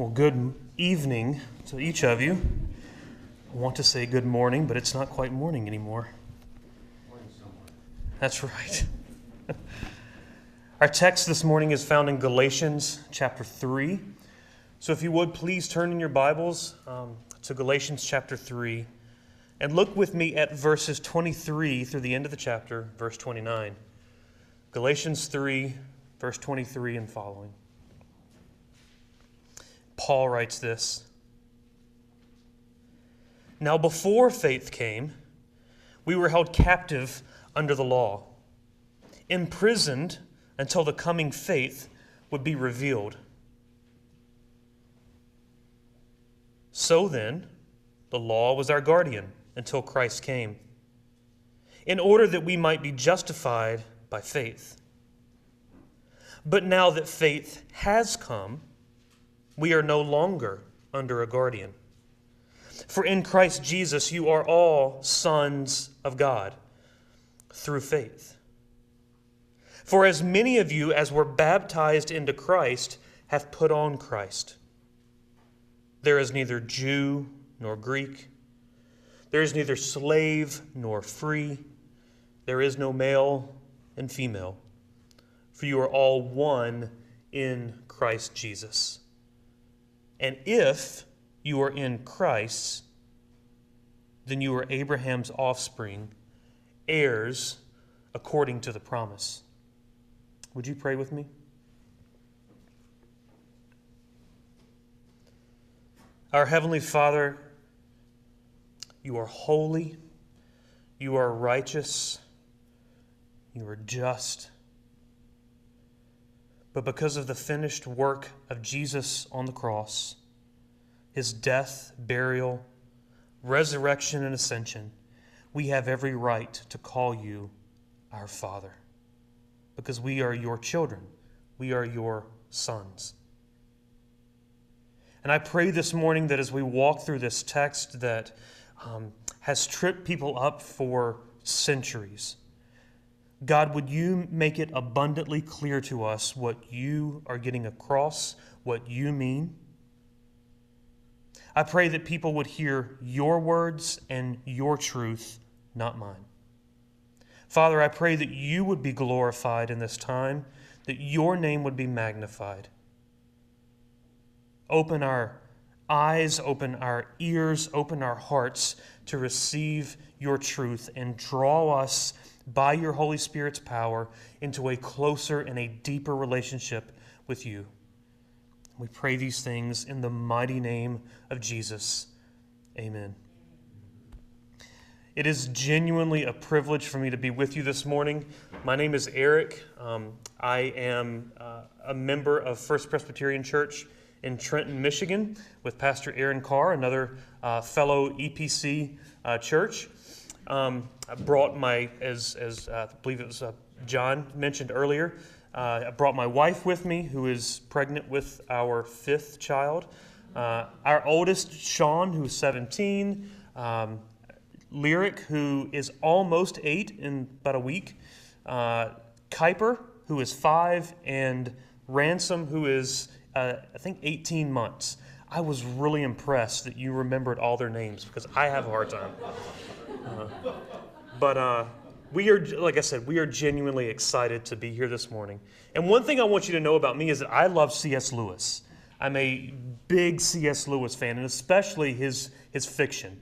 Well, good evening to each of you. I want to say good morning, but it's not quite morning anymore. That's right. Our text this morning is found in Galatians chapter 3. So if you would, please turn in your Bibles um, to Galatians chapter 3 and look with me at verses 23 through the end of the chapter, verse 29. Galatians 3, verse 23 and following. Paul writes this Now, before faith came, we were held captive under the law, imprisoned until the coming faith would be revealed. So then, the law was our guardian until Christ came, in order that we might be justified by faith. But now that faith has come, we are no longer under a guardian. For in Christ Jesus you are all sons of God through faith. For as many of you as were baptized into Christ have put on Christ. There is neither Jew nor Greek, there is neither slave nor free, there is no male and female, for you are all one in Christ Jesus. And if you are in Christ, then you are Abraham's offspring, heirs according to the promise. Would you pray with me? Our Heavenly Father, you are holy, you are righteous, you are just. But because of the finished work of Jesus on the cross, his death, burial, resurrection, and ascension, we have every right to call you our Father. Because we are your children, we are your sons. And I pray this morning that as we walk through this text that um, has tripped people up for centuries, God, would you make it abundantly clear to us what you are getting across, what you mean? I pray that people would hear your words and your truth, not mine. Father, I pray that you would be glorified in this time, that your name would be magnified. Open our eyes, open our ears, open our hearts to receive your truth and draw us by your Holy Spirit's power into a closer and a deeper relationship with you. We pray these things in the mighty name of Jesus. Amen. It is genuinely a privilege for me to be with you this morning. My name is Eric. Um, I am uh, a member of First Presbyterian Church in Trenton, Michigan, with Pastor Aaron Carr, another uh, fellow EPC uh, church. Um, I brought my, as, as uh, I believe it was uh, John mentioned earlier, uh, I brought my wife with me, who is pregnant with our fifth child. Our oldest, Sean, who is 17. Um, Lyric, who is almost eight in about a week. Kuiper, who is five. And Ransom, who is, uh, I think, 18 months. I was really impressed that you remembered all their names because I have a hard time. Uh, but uh, we are, like I said, we are genuinely excited to be here this morning. And one thing I want you to know about me is that I love C.S. Lewis. I'm a big C.S. Lewis fan, and especially his, his fiction.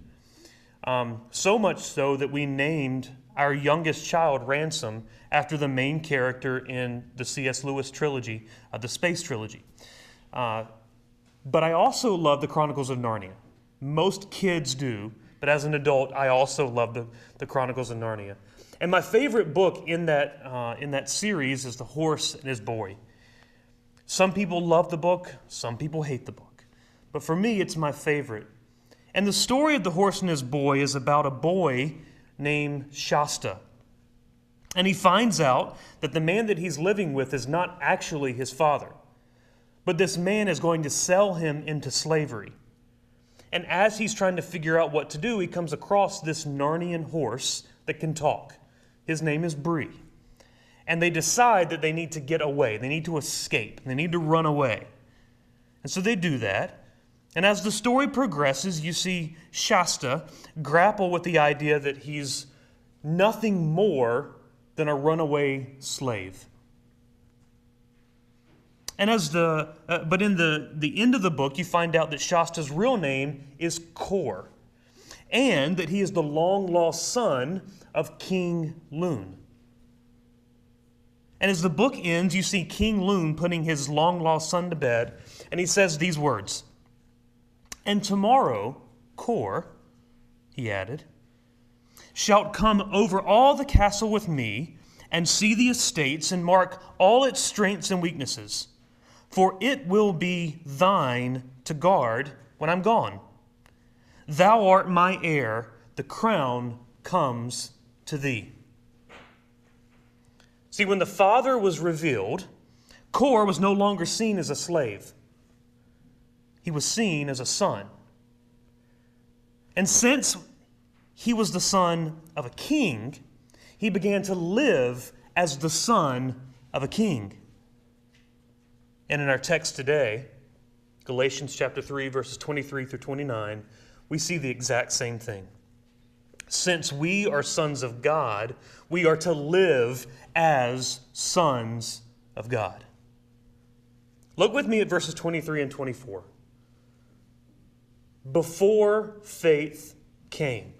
Um, so much so that we named our youngest child Ransom after the main character in the C.S. Lewis trilogy, uh, the Space Trilogy. Uh, but I also love the Chronicles of Narnia. Most kids do, but as an adult, I also love the, the Chronicles of Narnia. And my favorite book in that, uh, in that series is The Horse and His Boy. Some people love the book, some people hate the book. But for me, it's my favorite. And the story of The Horse and His Boy is about a boy named Shasta. And he finds out that the man that he's living with is not actually his father, but this man is going to sell him into slavery. And as he's trying to figure out what to do, he comes across this Narnian horse that can talk. His name is Bree. And they decide that they need to get away. They need to escape. They need to run away. And so they do that. And as the story progresses, you see Shasta grapple with the idea that he's nothing more than a runaway slave. And as the, uh, but in the, the end of the book, you find out that Shasta's real name is Cor, and that he is the long lost son of King Lune. And as the book ends, you see King Lune putting his long lost son to bed, and he says these words And tomorrow, Cor, he added, shalt come over all the castle with me, and see the estates, and mark all its strengths and weaknesses for it will be thine to guard when I'm gone. Thou art my heir, the crown comes to thee. See, when the Father was revealed, Cor was no longer seen as a slave, he was seen as a son. And since he was the son of a king, he began to live as the son of a king. And in our text today, Galatians chapter 3, verses 23 through 29, we see the exact same thing. Since we are sons of God, we are to live as sons of God. Look with me at verses 23 and 24. Before faith came.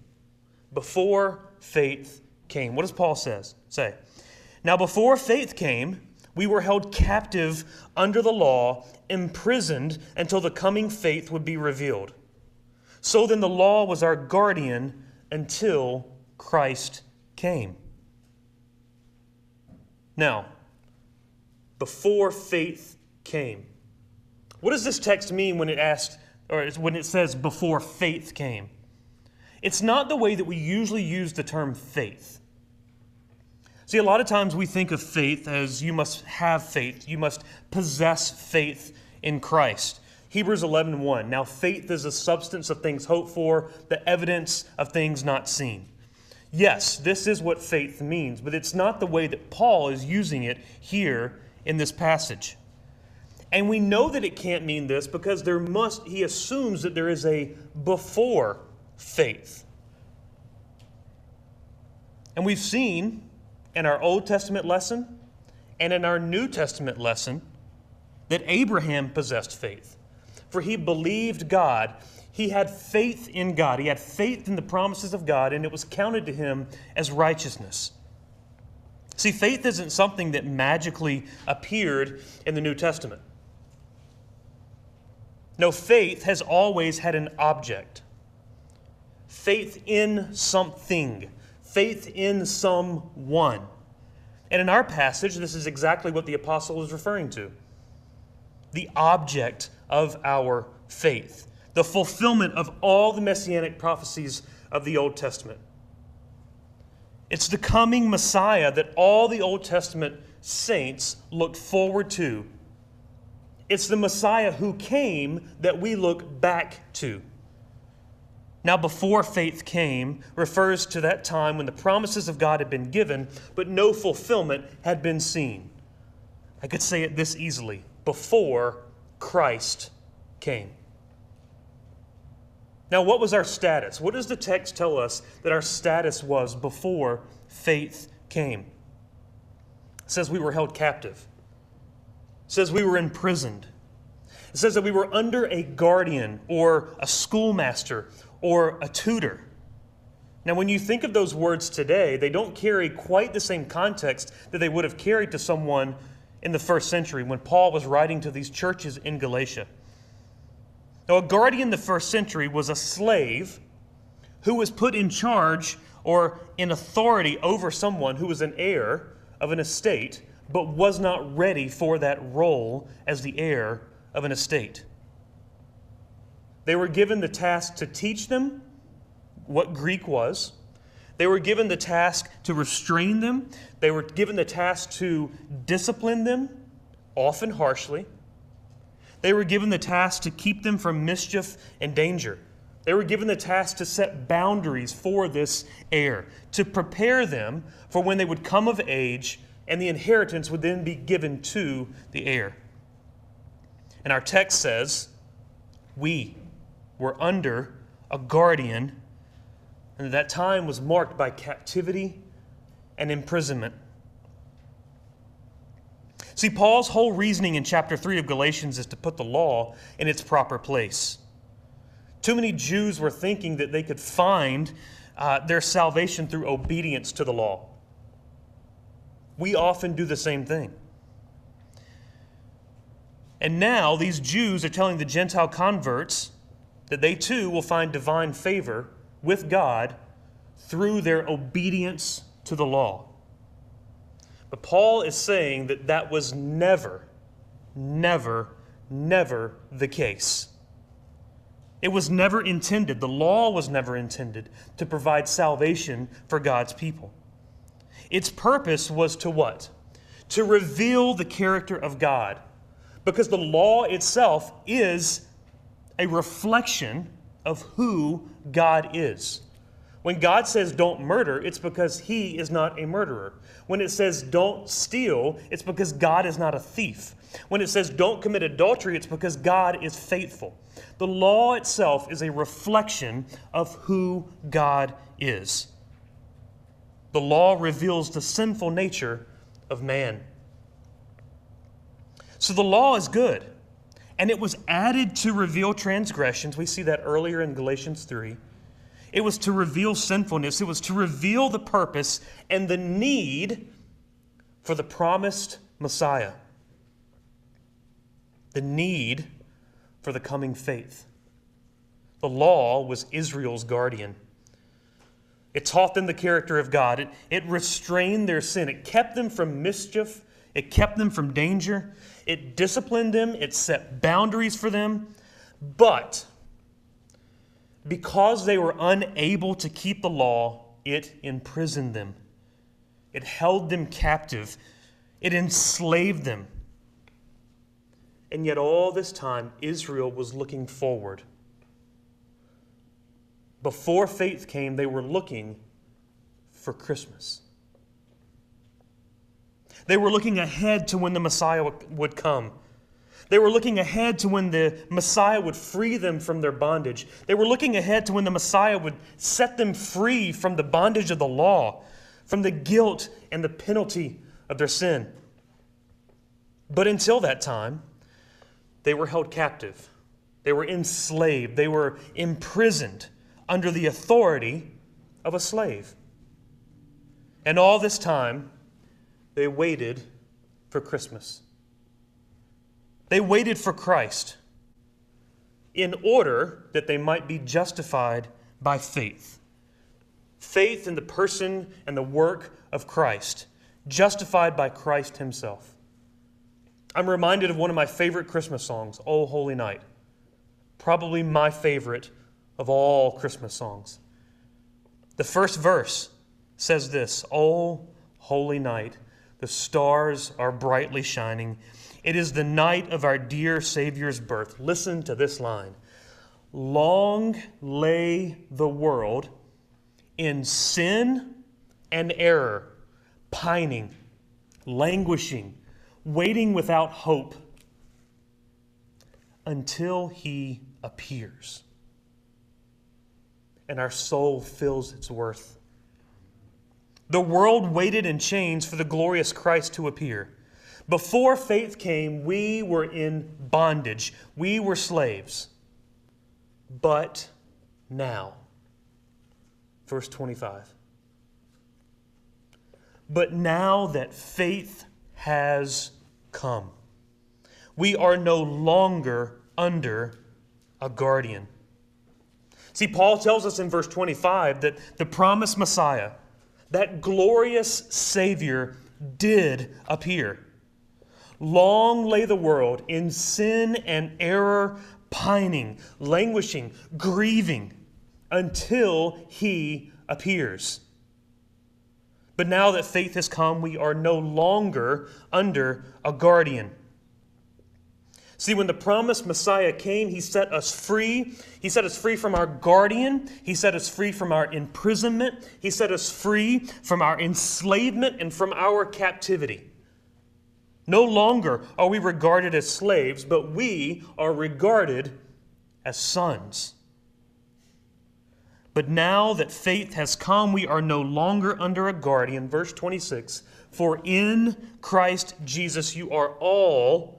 Before faith came. What does Paul says? Say? Now before faith came, we were held captive under the law, imprisoned until the coming faith would be revealed. So then the law was our guardian until Christ came. Now, before faith came. What does this text mean when it asks, or when it says before faith came? It's not the way that we usually use the term faith. See, a lot of times we think of faith as you must have faith, you must possess faith in Christ. Hebrews 11 1. Now, faith is the substance of things hoped for, the evidence of things not seen. Yes, this is what faith means, but it's not the way that Paul is using it here in this passage. And we know that it can't mean this because there must, he assumes that there is a before faith. And we've seen in our Old Testament lesson and in our New Testament lesson that Abraham possessed faith. For he believed God. He had faith in God. He had faith in the promises of God, and it was counted to him as righteousness. See, faith isn't something that magically appeared in the New Testament. No, faith has always had an object. Faith in something faith in someone. And in our passage, this is exactly what the apostle is referring to the object of our faith, the fulfillment of all the messianic prophecies of the Old Testament. It's the coming Messiah that all the Old Testament saints looked forward to. It's the Messiah who came that we look back to. Now, before faith came refers to that time when the promises of God had been given, but no fulfillment had been seen. I could say it this easily before Christ came. Now, what was our status? What does the text tell us that our status was before faith came? It says we were held captive. It says we were imprisoned. It says that we were under a guardian or a schoolmaster or a tutor. Now, when you think of those words today, they don't carry quite the same context that they would have carried to someone in the first century when Paul was writing to these churches in Galatia. Now, a guardian in the first century was a slave who was put in charge or in authority over someone who was an heir of an estate but was not ready for that role as the heir of an estate. They were given the task to teach them what Greek was. They were given the task to restrain them. They were given the task to discipline them, often harshly. They were given the task to keep them from mischief and danger. They were given the task to set boundaries for this heir, to prepare them for when they would come of age and the inheritance would then be given to the heir. And our text says, We were under a guardian, and that time was marked by captivity and imprisonment. See, Paul's whole reasoning in chapter 3 of Galatians is to put the law in its proper place. Too many Jews were thinking that they could find uh, their salvation through obedience to the law. We often do the same thing. And now these Jews are telling the Gentile converts that they too will find divine favor with God through their obedience to the law. But Paul is saying that that was never, never, never the case. It was never intended, the law was never intended to provide salvation for God's people. Its purpose was to what? To reveal the character of God. Because the law itself is a reflection of who God is. When God says don't murder, it's because He is not a murderer. When it says don't steal, it's because God is not a thief. When it says don't commit adultery, it's because God is faithful. The law itself is a reflection of who God is. The law reveals the sinful nature of man. So the law is good, and it was added to reveal transgressions. We see that earlier in Galatians 3. It was to reveal sinfulness, it was to reveal the purpose and the need for the promised Messiah. The need for the coming faith. The law was Israel's guardian. It taught them the character of God. It, it restrained their sin. It kept them from mischief. It kept them from danger. It disciplined them. It set boundaries for them. But because they were unable to keep the law, it imprisoned them. It held them captive. It enslaved them. And yet, all this time, Israel was looking forward. Before faith came, they were looking for Christmas. They were looking ahead to when the Messiah would come. They were looking ahead to when the Messiah would free them from their bondage. They were looking ahead to when the Messiah would set them free from the bondage of the law, from the guilt and the penalty of their sin. But until that time, they were held captive. They were enslaved. They were imprisoned under the authority of a slave. And all this time, they waited for Christmas. They waited for Christ in order that they might be justified by faith. Faith in the person and the work of Christ, justified by Christ Himself. I'm reminded of one of my favorite Christmas songs, Oh Holy Night. Probably my favorite of all Christmas songs. The first verse says this Oh Holy Night, the stars are brightly shining it is the night of our dear Savior's birth. Listen to this line Long lay the world in sin and error, pining, languishing, waiting without hope until he appears. And our soul feels its worth. The world waited in chains for the glorious Christ to appear. Before faith came, we were in bondage, we were slaves. But now, verse 25. But now that faith has come, we are no longer under a guardian. See, Paul tells us in verse 25 that the promised Messiah, that glorious Savior, did appear. Long lay the world in sin and error, pining, languishing, grieving, until he appears. But now that faith has come, we are no longer under a guardian. See, when the promised Messiah came, he set us free. He set us free from our guardian. He set us free from our imprisonment. He set us free from our enslavement and from our captivity. No longer are we regarded as slaves, but we are regarded as sons. But now that faith has come, we are no longer under a guardian. Verse 26 For in Christ Jesus you are all,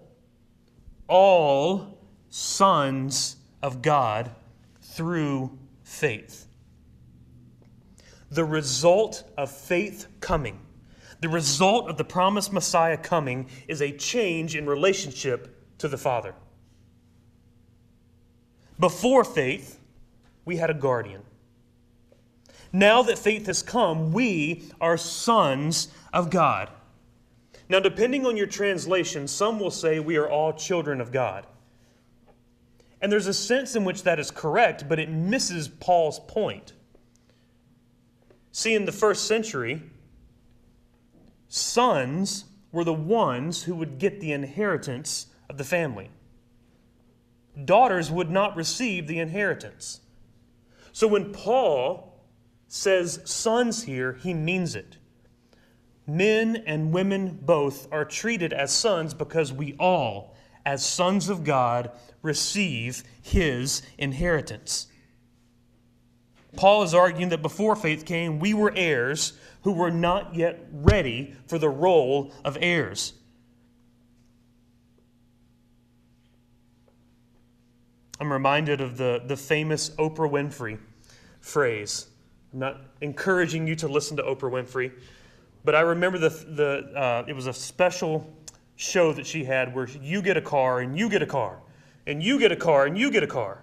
all sons of God through faith. The result of faith coming, the result of the promised Messiah coming, is a change in relationship to the Father. Before faith, we had a guardian. Now that faith has come, we are sons of God. Now, depending on your translation, some will say we are all children of God. And there's a sense in which that is correct, but it misses Paul's point. See, in the first century, sons were the ones who would get the inheritance of the family. Daughters would not receive the inheritance. So when Paul says sons here, he means it. Men and women both are treated as sons because we all, as sons of God, receive his inheritance. Paul is arguing that before faith came, we were heirs who were not yet ready for the role of heirs. I'm reminded of the, the famous Oprah Winfrey phrase. I'm not encouraging you to listen to Oprah Winfrey, but I remember the, the, uh, it was a special show that she had where you get a car and you get a car and you get a car and you get a car.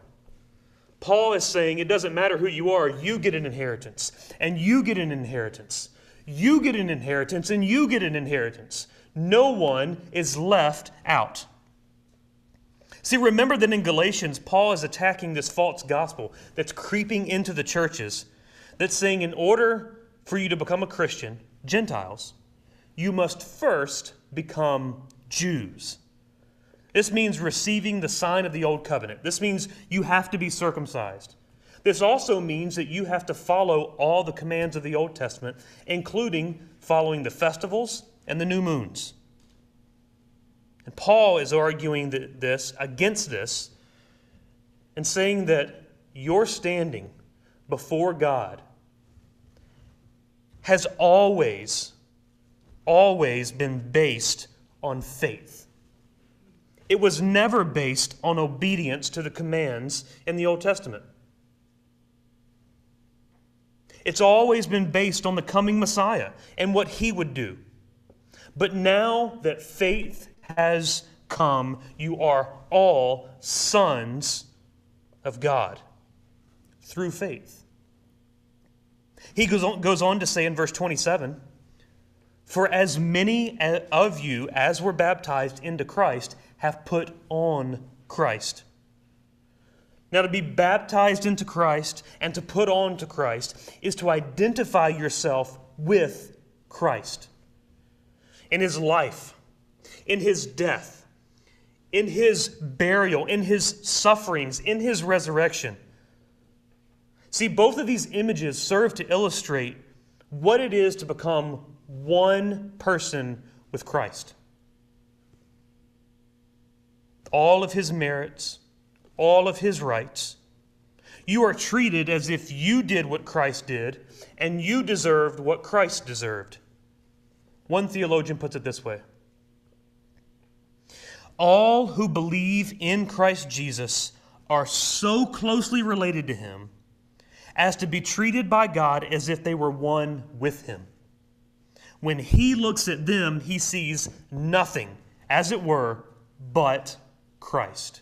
Paul is saying it doesn't matter who you are, you get an inheritance, and you get an inheritance. You get an inheritance, and you get an inheritance. No one is left out. See, remember that in Galatians, Paul is attacking this false gospel that's creeping into the churches, that's saying in order for you to become a Christian, Gentiles, you must first become Jews. This means receiving the sign of the old covenant. This means you have to be circumcised. This also means that you have to follow all the commands of the Old Testament, including following the festivals and the new moons. And Paul is arguing this against this and saying that your standing before God has always, always been based on faith. It was never based on obedience to the commands in the Old Testament. It's always been based on the coming Messiah and what he would do. But now that faith has come, you are all sons of God through faith. He goes on, goes on to say in verse 27 For as many of you as were baptized into Christ have put on Christ. Now, to be baptized into Christ and to put on to Christ is to identify yourself with Christ. In his life, in his death, in his burial, in his sufferings, in his resurrection. See, both of these images serve to illustrate what it is to become one person with Christ all of his merits, all of his rights. You are treated as if you did what Christ did and you deserved what Christ deserved. One theologian puts it this way All who believe in Christ Jesus are so closely related to him as to be treated by God as if they were one with him. When he looks at them, he sees nothing, as it were, but Christ.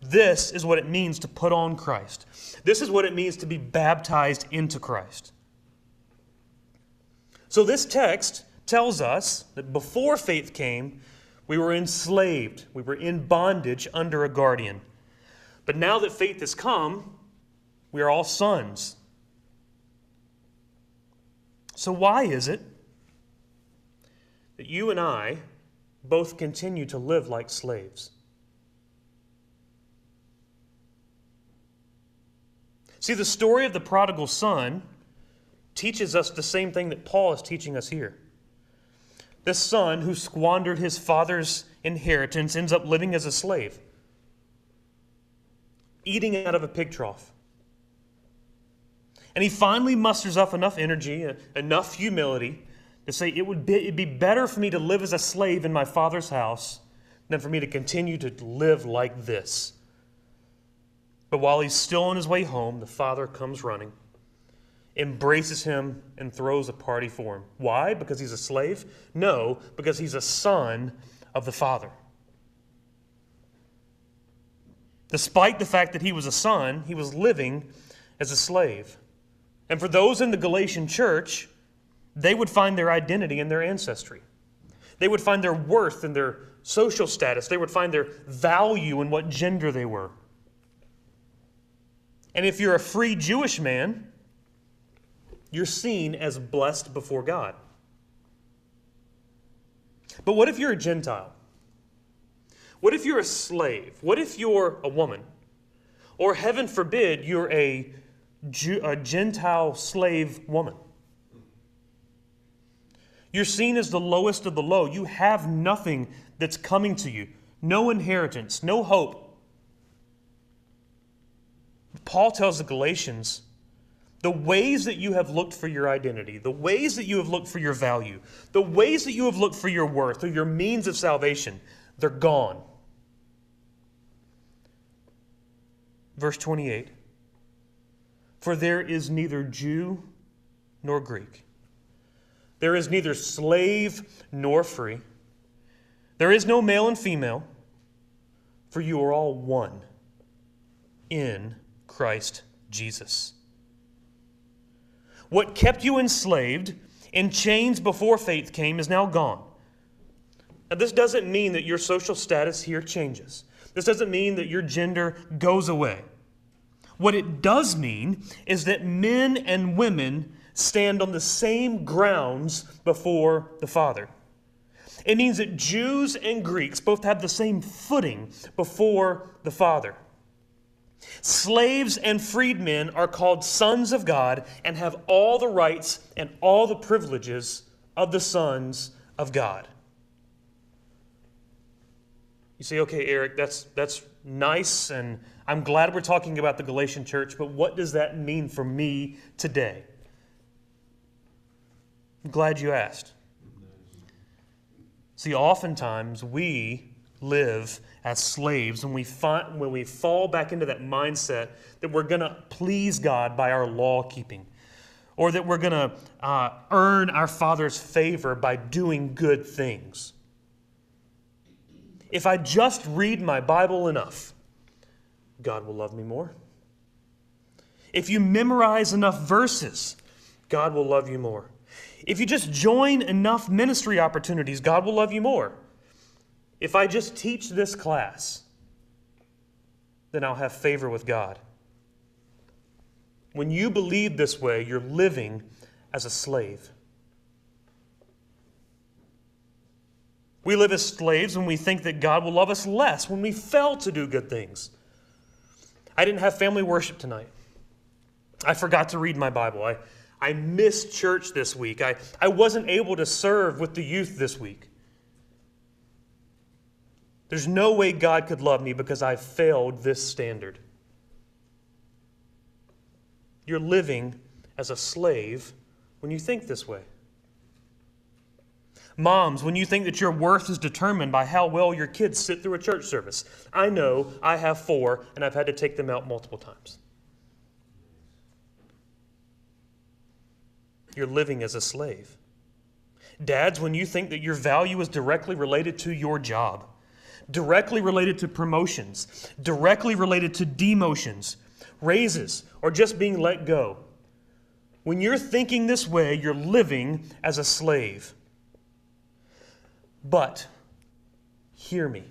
This is what it means to put on Christ. This is what it means to be baptized into Christ. So, this text tells us that before faith came, we were enslaved, we were in bondage under a guardian. But now that faith has come, we are all sons. So, why is it that you and I both continue to live like slaves. See, the story of the prodigal son teaches us the same thing that Paul is teaching us here. The son who squandered his father's inheritance ends up living as a slave, eating out of a pig trough. And he finally musters up enough energy, uh, enough humility to say, it would be, it'd be better for me to live as a slave in my father's house than for me to continue to live like this. But while he's still on his way home, the father comes running, embraces him, and throws a party for him. Why? Because he's a slave? No, because he's a son of the father. Despite the fact that he was a son, he was living as a slave. And for those in the Galatian church, they would find their identity in their ancestry. They would find their worth in their social status. They would find their value in what gender they were. And if you're a free Jewish man, you're seen as blessed before God. But what if you're a Gentile? What if you're a slave? What if you're a woman? Or heaven forbid, you're a, a Gentile slave woman? You're seen as the lowest of the low. You have nothing that's coming to you no inheritance, no hope. Paul tells the Galatians the ways that you have looked for your identity, the ways that you have looked for your value, the ways that you have looked for your worth or your means of salvation, they're gone. Verse 28 For there is neither Jew nor Greek, there is neither slave nor free, there is no male and female, for you are all one in Christ Jesus. What kept you enslaved in chains before faith came is now gone. Now, this doesn't mean that your social status here changes. This doesn't mean that your gender goes away. What it does mean is that men and women stand on the same grounds before the Father. It means that Jews and Greeks both have the same footing before the Father. Slaves and freedmen are called sons of God and have all the rights and all the privileges of the sons of God. You say, okay, Eric, that's, that's nice, and I'm glad we're talking about the Galatian church, but what does that mean for me today? I'm glad you asked. See, oftentimes we live as slaves when we, find, when we fall back into that mindset that we're going to please God by our law keeping or that we're going to uh, earn our Father's favor by doing good things. If I just read my Bible enough, God will love me more. If you memorize enough verses, God will love you more. If you just join enough ministry opportunities, God will love you more. If I just teach this class, then I'll have favor with God. When you believe this way, you're living as a slave. We live as slaves when we think that God will love us less when we fail to do good things. I didn't have family worship tonight. I forgot to read my Bible. I, I missed church this week. I, I wasn't able to serve with the youth this week. There's no way God could love me because I failed this standard. You're living as a slave when you think this way. Moms, when you think that your worth is determined by how well your kids sit through a church service. I know I have four, and I've had to take them out multiple times. You're living as a slave. Dads, when you think that your value is directly related to your job directly related to promotions, directly related to demotions, raises, or just being let go. When you're thinking this way, you're living as a slave. But, hear me.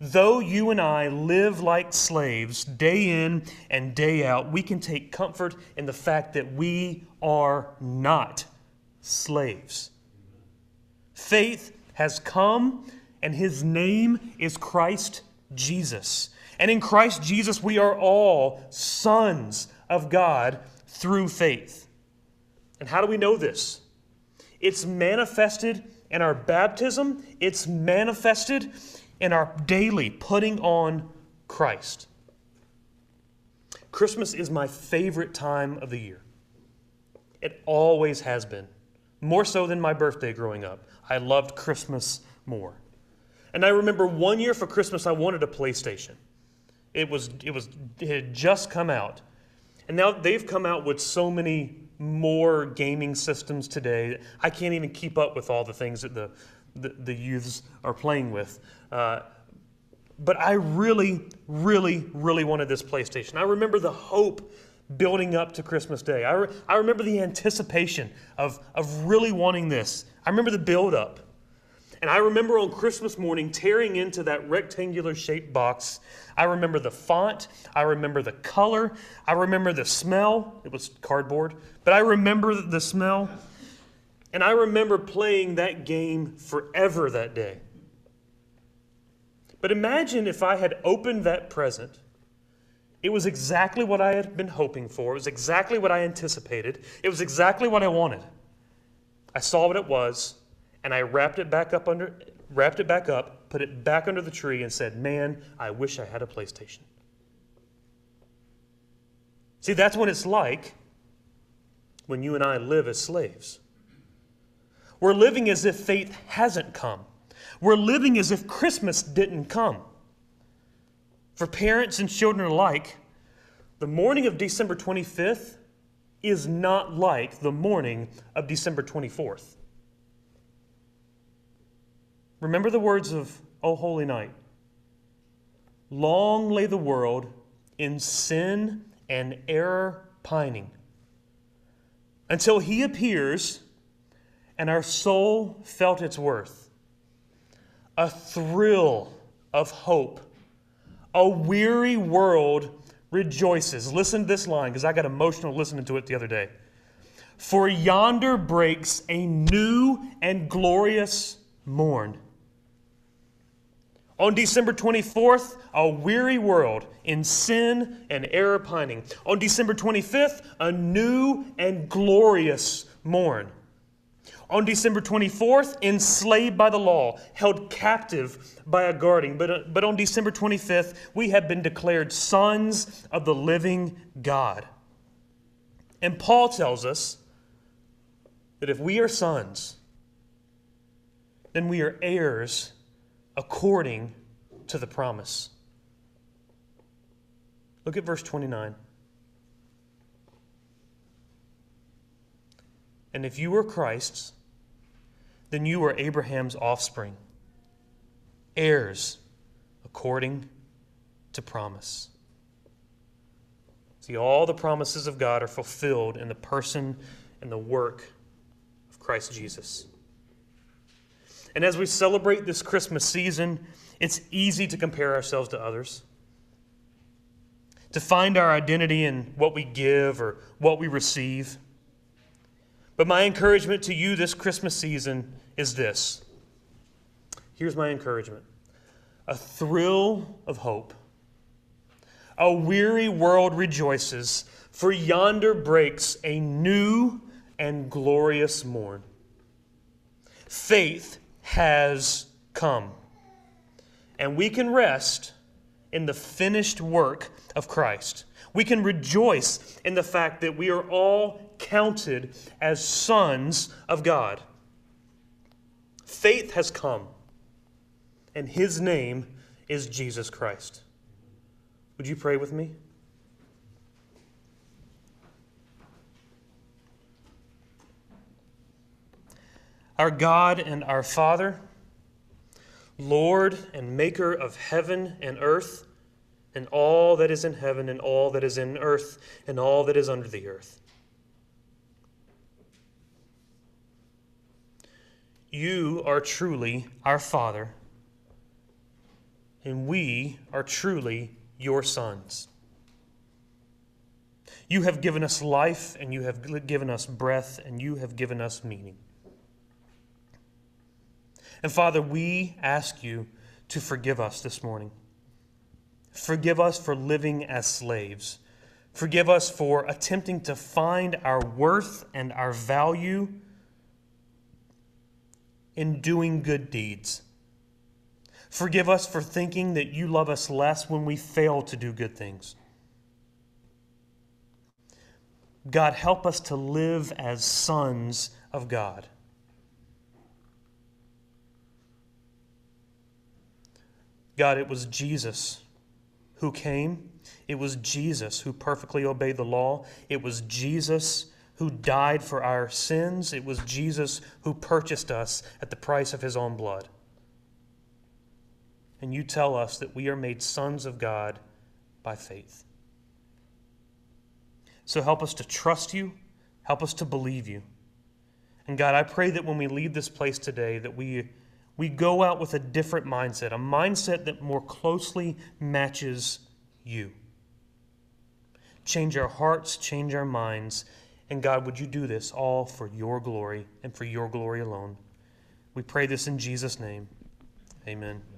Though you and I live like slaves day in and day out, we can take comfort in the fact that we are not slaves. Faith has come and his name is Christ Jesus. And in Christ Jesus, we are all sons of God through faith. And how do we know this? It's manifested in our baptism, it's manifested in our daily putting on Christ. Christmas is my favorite time of the year. It always has been, more so than my birthday growing up. I loved Christmas more. And I remember one year for Christmas, I wanted a PlayStation. It was, it was, it had just come out. And now they've come out with so many more gaming systems today. I can't even keep up with all the things that the, the, the youths are playing with. Uh, but I really, really, really wanted this PlayStation. I remember the hope building up to Christmas Day. I, re- I remember the anticipation of, of really wanting this. I remember the build up. And I remember on Christmas morning tearing into that rectangular shaped box. I remember the font. I remember the color. I remember the smell. It was cardboard, but I remember the smell. And I remember playing that game forever that day. But imagine if I had opened that present. It was exactly what I had been hoping for. It was exactly what I anticipated. It was exactly what I wanted. I saw what it was and I wrapped it back up under wrapped it back up, put it back under the tree and said, "Man, I wish I had a PlayStation." See, that's what it's like when you and I live as slaves. We're living as if faith hasn't come. We're living as if Christmas didn't come. For parents and children alike, the morning of December 25th is not like the morning of December 24th. Remember the words of O Holy Night. Long lay the world in sin and error pining until he appears and our soul felt its worth. A thrill of hope. A weary world rejoices. Listen to this line because I got emotional listening to it the other day. For yonder breaks a new and glorious morn. On December 24th, a weary world in sin and error pining. On December 25th, a new and glorious morn. On December 24th, enslaved by the law, held captive by a guardian. But, uh, but on December 25th, we have been declared sons of the living God. And Paul tells us that if we are sons, then we are heirs according to the promise. Look at verse 29. And if you were Christ's, then you are Abraham's offspring, heirs according to promise. See, all the promises of God are fulfilled in the person and the work of Christ Jesus. And as we celebrate this Christmas season, it's easy to compare ourselves to others, to find our identity in what we give or what we receive. But my encouragement to you this Christmas season is this. Here's my encouragement a thrill of hope. A weary world rejoices, for yonder breaks a new and glorious morn. Faith has come. And we can rest in the finished work of Christ. We can rejoice in the fact that we are all counted as sons of God. Faith has come, and his name is Jesus Christ. Would you pray with me? Our God and our Father, Lord and Maker of heaven and earth, and all that is in heaven, and all that is in earth, and all that is under the earth. You are truly our Father, and we are truly your sons. You have given us life, and you have given us breath, and you have given us meaning. And Father, we ask you to forgive us this morning. Forgive us for living as slaves. Forgive us for attempting to find our worth and our value in doing good deeds. Forgive us for thinking that you love us less when we fail to do good things. God, help us to live as sons of God. God, it was Jesus who came. It was Jesus who perfectly obeyed the law. It was Jesus who died for our sins. It was Jesus who purchased us at the price of his own blood. And you tell us that we are made sons of God by faith. So help us to trust you, help us to believe you. And God, I pray that when we leave this place today that we we go out with a different mindset, a mindset that more closely matches you. Change our hearts, change our minds, and God, would you do this all for your glory and for your glory alone? We pray this in Jesus' name. Amen.